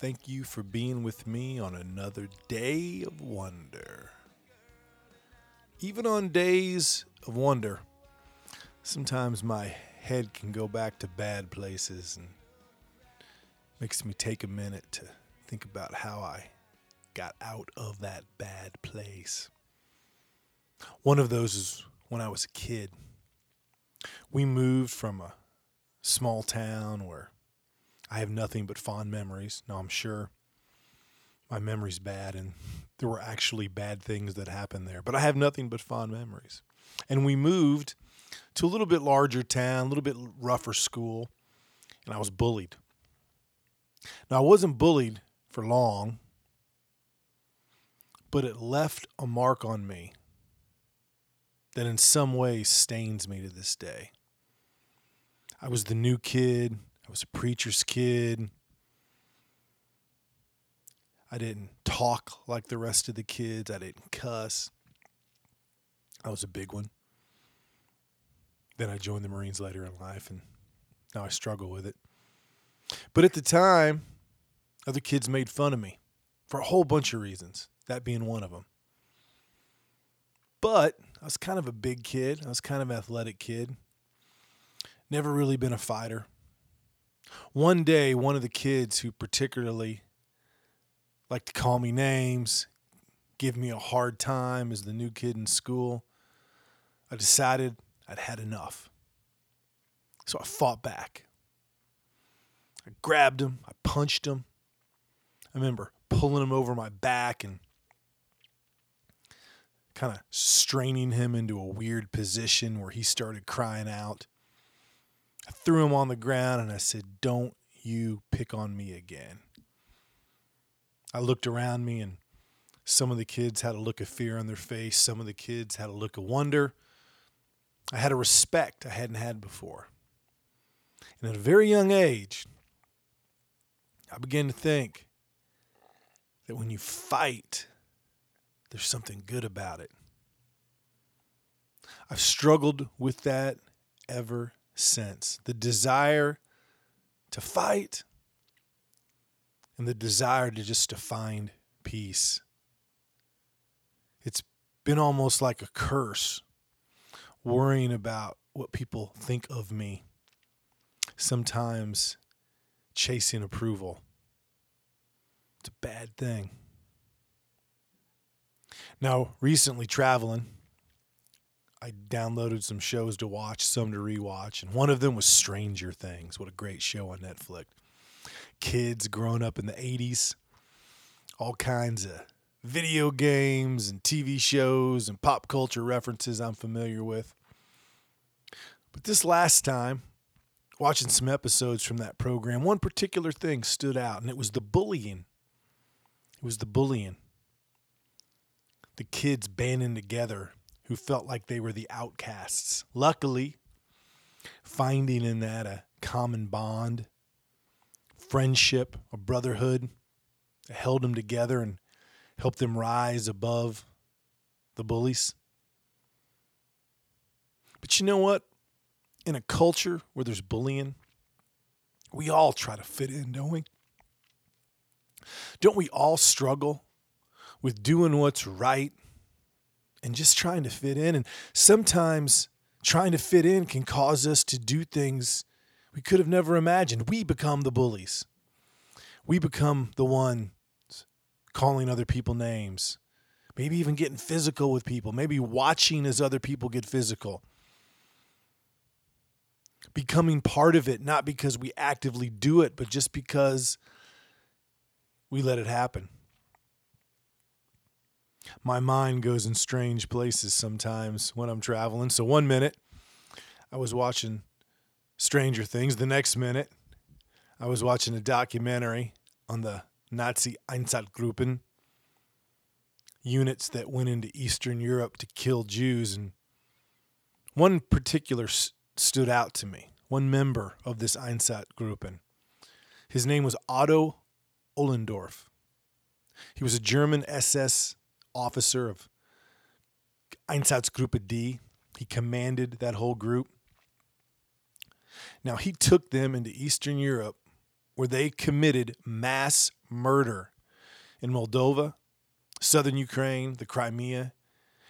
thank you for being with me on another day of wonder. Even on days of wonder, sometimes my head can go back to bad places and makes me take a minute to think about how I got out of that bad place. One of those is when I was a kid. We moved from a small town where I have nothing but fond memories. Now, I'm sure my memory's bad and there were actually bad things that happened there, but I have nothing but fond memories. And we moved to a little bit larger town, a little bit rougher school, and I was bullied. Now, I wasn't bullied for long, but it left a mark on me that in some ways stains me to this day. I was the new kid. I was a preacher's kid. I didn't talk like the rest of the kids. I didn't cuss. I was a big one. Then I joined the Marines later in life, and now I struggle with it. But at the time, other kids made fun of me for a whole bunch of reasons, that being one of them. But I was kind of a big kid. I was kind of an athletic kid. Never really been a fighter. One day, one of the kids who particularly liked to call me names, give me a hard time as the new kid in school, I decided I'd had enough. So I fought back. I grabbed him, I punched him. I remember pulling him over my back and kind of straining him into a weird position where he started crying out. I threw him on the ground and I said, Don't you pick on me again. I looked around me and some of the kids had a look of fear on their face. Some of the kids had a look of wonder. I had a respect I hadn't had before. And at a very young age, I began to think that when you fight, there's something good about it. I've struggled with that ever since. The desire to fight and the desire to just to find peace. It's been almost like a curse worrying about what people think of me. Sometimes chasing approval. It's a bad thing. Now, recently traveling, I downloaded some shows to watch, some to rewatch, and one of them was Stranger Things. What a great show on Netflix. Kids growing up in the 80s, all kinds of video games and TV shows and pop culture references I'm familiar with. But this last time, watching some episodes from that program, one particular thing stood out, and it was the bullying. It was the bullying the kids banding together who felt like they were the outcasts. Luckily, finding in that a common bond, friendship, a brotherhood held them together and helped them rise above the bullies. But you know what? In a culture where there's bullying, we all try to fit in, don't we? Don't we all struggle with doing what's right and just trying to fit in. And sometimes trying to fit in can cause us to do things we could have never imagined. We become the bullies. We become the ones calling other people names, maybe even getting physical with people, maybe watching as other people get physical. Becoming part of it, not because we actively do it, but just because we let it happen my mind goes in strange places sometimes when I'm traveling. So one minute I was watching Stranger Things, the next minute I was watching a documentary on the Nazi Einsatzgruppen units that went into Eastern Europe to kill Jews, and one particular s- stood out to me. One member of this Einsatzgruppen. His name was Otto Ohlendorf. He was a German SS officer of Einsatzgruppe D. He commanded that whole group. Now, he took them into Eastern Europe where they committed mass murder in Moldova, southern Ukraine, the Crimea,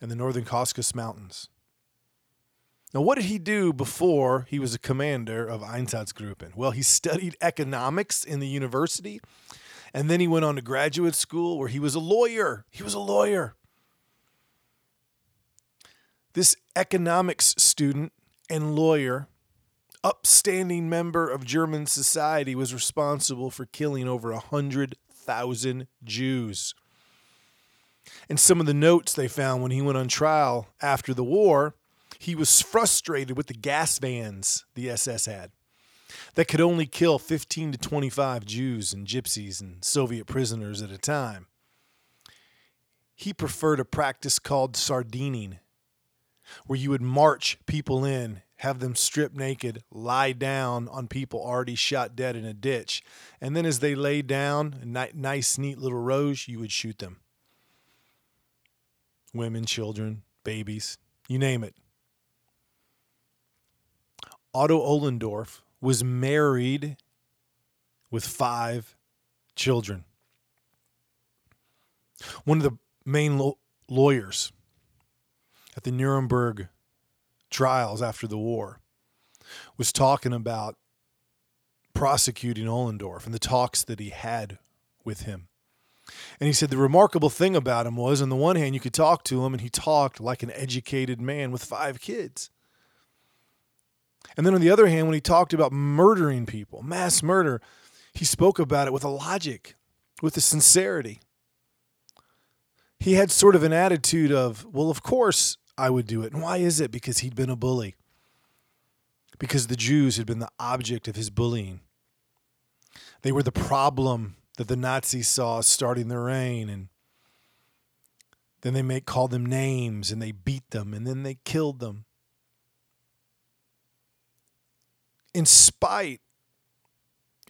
and the northern Caucasus Mountains. Now, what did he do before he was a commander of Einsatzgruppen? Well, he studied economics in the university, and then he went on to graduate school where he was a lawyer. He was a lawyer. This economics student and lawyer, upstanding member of German society, was responsible for killing over a 100,000 Jews. And some of the notes they found when he went on trial after the war, he was frustrated with the gas vans the SS had that could only kill 15 to 25 Jews and gypsies and Soviet prisoners at a time. He preferred a practice called sardining, where you would march people in, have them strip naked, lie down on people already shot dead in a ditch, and then as they lay down, in nice, neat little rows, you would shoot them. Women, children, babies, you name it. Otto Ohlendorf was married with five children. One of the main lo- lawyers at the Nuremberg trials after the war was talking about prosecuting Ohlendorf and the talks that he had with him. And he said the remarkable thing about him was, on the one hand, you could talk to him, and he talked like an educated man with five kids. And then on the other hand, when he talked about murdering people, mass murder, he spoke about it with a logic, with a sincerity. He had sort of an attitude of, well, of course I would do it. And why is it? Because he'd been a bully. Because the Jews had been the object of his bullying. They were the problem that the Nazis saw starting their reign and then they make call them names and they beat them and then they killed them. In spite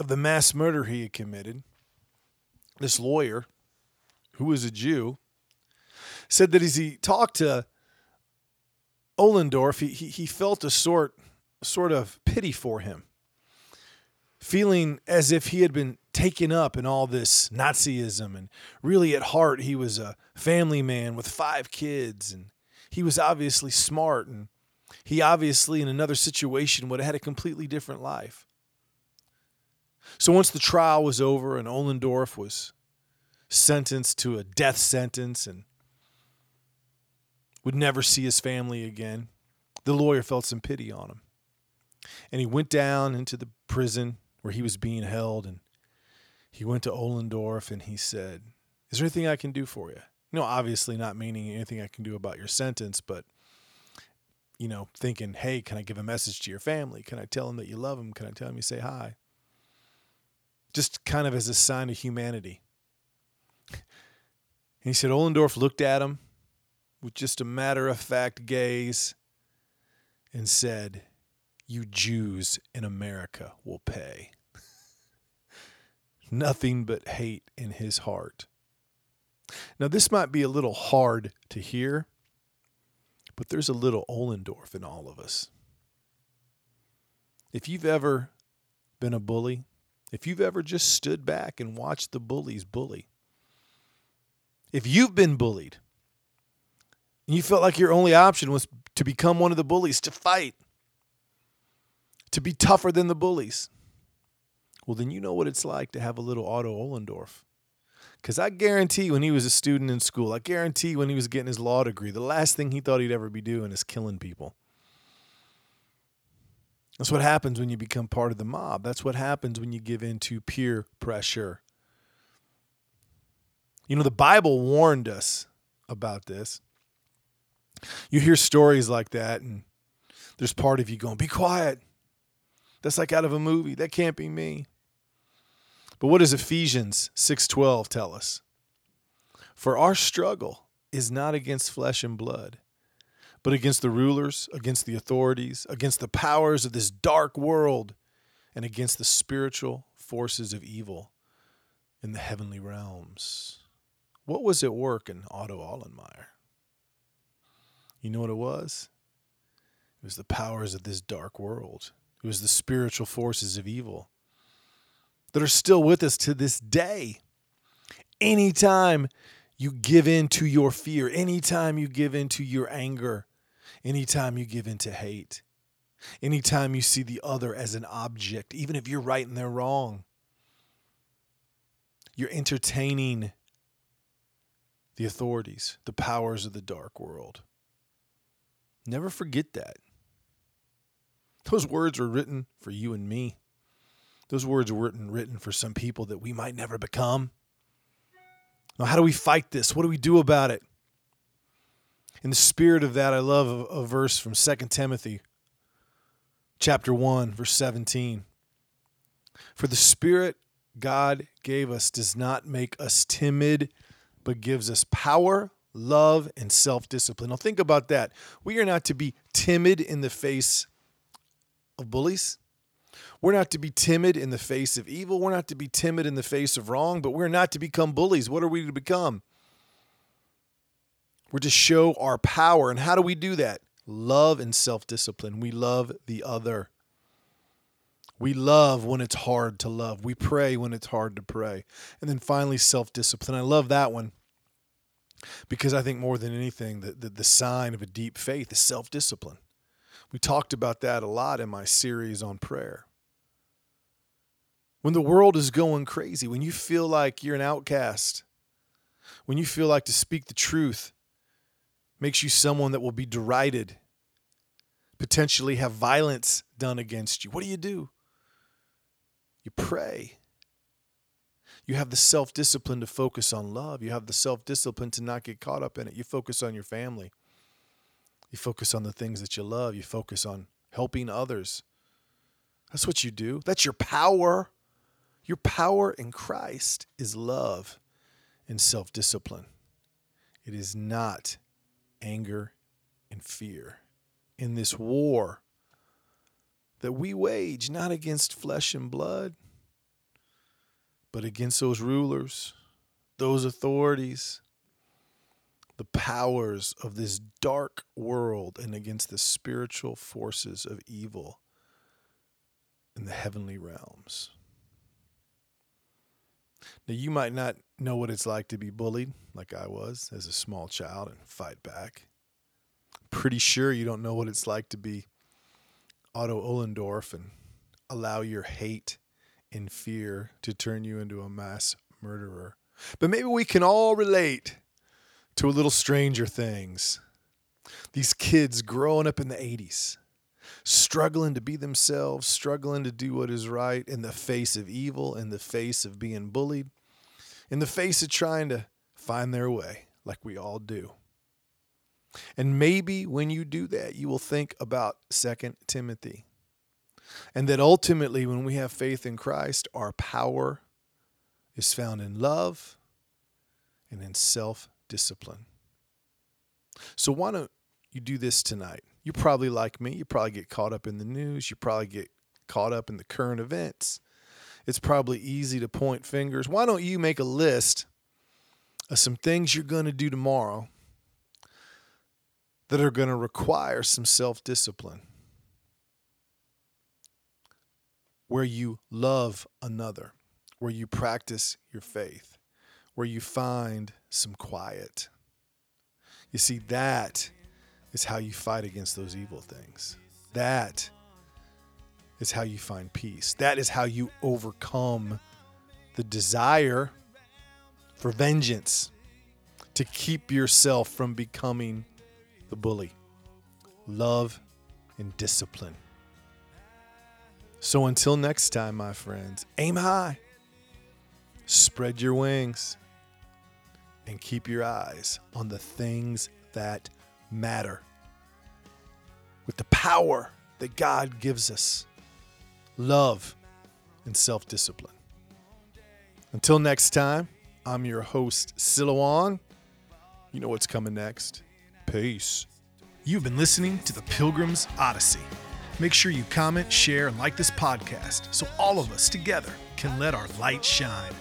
of the mass murder he had committed, this lawyer, who was a Jew, said that as he talked to Ohlendorf, he, he, he felt a sort, sort of pity for him, feeling as if he had been taken up in all this Nazism. And really, at heart, he was a family man with five kids, and he was obviously smart and he obviously, in another situation, would have had a completely different life. So once the trial was over and Ohlendorf was sentenced to a death sentence and would never see his family again, the lawyer felt some pity on him. And he went down into the prison where he was being held and he went to Ohlendorf and he said, Is there anything I can do for you? No, obviously not meaning anything I can do about your sentence, but you know, thinking, hey, can I give a message to your family? Can I tell them that you love them? Can I tell them you say hi? Just kind of as a sign of humanity. And he said, Ohlendorf looked at him with just a matter of fact gaze and said, You Jews in America will pay. Nothing but hate in his heart. Now, this might be a little hard to hear but there's a little Ohlendorf in all of us. If you've ever been a bully, if you've ever just stood back and watched the bullies bully, if you've been bullied and you felt like your only option was to become one of the bullies, to fight, to be tougher than the bullies, well, then you know what it's like to have a little Otto Ohlendorf because I guarantee when he was a student in school, I guarantee when he was getting his law degree, the last thing he thought he'd ever be doing is killing people. That's what happens when you become part of the mob. That's what happens when you give in to peer pressure. You know, the Bible warned us about this. You hear stories like that, and there's part of you going, Be quiet. That's like out of a movie. That can't be me. But what does Ephesians 6:12 tell us? For our struggle is not against flesh and blood, but against the rulers, against the authorities, against the powers of this dark world, and against the spiritual forces of evil in the heavenly realms. What was at work in Otto Allenmeyer? You know what it was? It was the powers of this dark world. It was the spiritual forces of evil that are still with us to this day. Anytime you give in to your fear, anytime you give in to your anger, anytime you give in to hate, anytime you see the other as an object, even if you're right and they're wrong, you're entertaining the authorities, the powers of the dark world. Never forget that. Those words were written for you and me. Those words were written, written for some people that we might never become. Now, how do we fight this? What do we do about it? In the spirit of that, I love a, a verse from 2 Timothy chapter 1, verse 17. For the spirit God gave us does not make us timid, but gives us power, love, and self discipline. Now, think about that. We are not to be timid in the face of bullies. We're not to be timid in the face of evil. We're not to be timid in the face of wrong, but we're not to become bullies. What are we to become? We're to show our power. And how do we do that? Love and self discipline. We love the other. We love when it's hard to love. We pray when it's hard to pray. And then finally, self discipline. I love that one because I think more than anything, the, the, the sign of a deep faith is self discipline. We talked about that a lot in my series on prayer. When the world is going crazy, when you feel like you're an outcast, when you feel like to speak the truth makes you someone that will be derided, potentially have violence done against you, what do you do? You pray. You have the self discipline to focus on love. You have the self discipline to not get caught up in it. You focus on your family. You focus on the things that you love. You focus on helping others. That's what you do. That's your power. Your power in Christ is love and self discipline. It is not anger and fear. In this war that we wage, not against flesh and blood, but against those rulers, those authorities, the powers of this dark world, and against the spiritual forces of evil in the heavenly realms. Now, you might not know what it's like to be bullied, like I was as a small child, and fight back. Pretty sure you don't know what it's like to be Otto Ohlendorf and allow your hate and fear to turn you into a mass murderer. But maybe we can all relate to a little Stranger Things. These kids growing up in the 80s, struggling to be themselves, struggling to do what is right in the face of evil, in the face of being bullied, in the face of trying to find their way, like we all do. And maybe when you do that, you will think about Second Timothy. And that ultimately, when we have faith in Christ, our power is found in love and in self discipline. So, why don't you do this tonight? You probably, like me, you probably get caught up in the news, you probably get caught up in the current events. It's probably easy to point fingers. Why don't you make a list of some things you're going to do tomorrow that are going to require some self discipline? Where you love another, where you practice your faith, where you find some quiet. You see, that is how you fight against those evil things. That is how you find peace. That is how you overcome the desire for vengeance, to keep yourself from becoming the bully. Love and discipline. So until next time, my friends, aim high, spread your wings, and keep your eyes on the things that matter. With the power that God gives us love and self discipline. Until next time, I'm your host, Silouan. You know what's coming next. Peace. You've been listening to the Pilgrim's Odyssey. Make sure you comment, share, and like this podcast so all of us together can let our light shine.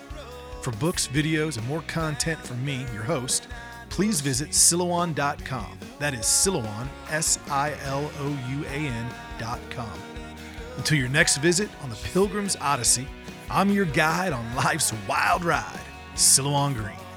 For books, videos, and more content from me, your host, please visit Silouan.com. That is Silouan, S I L O U A N.com. Until your next visit on the Pilgrim's Odyssey, I'm your guide on life's wild ride, Silouan Green.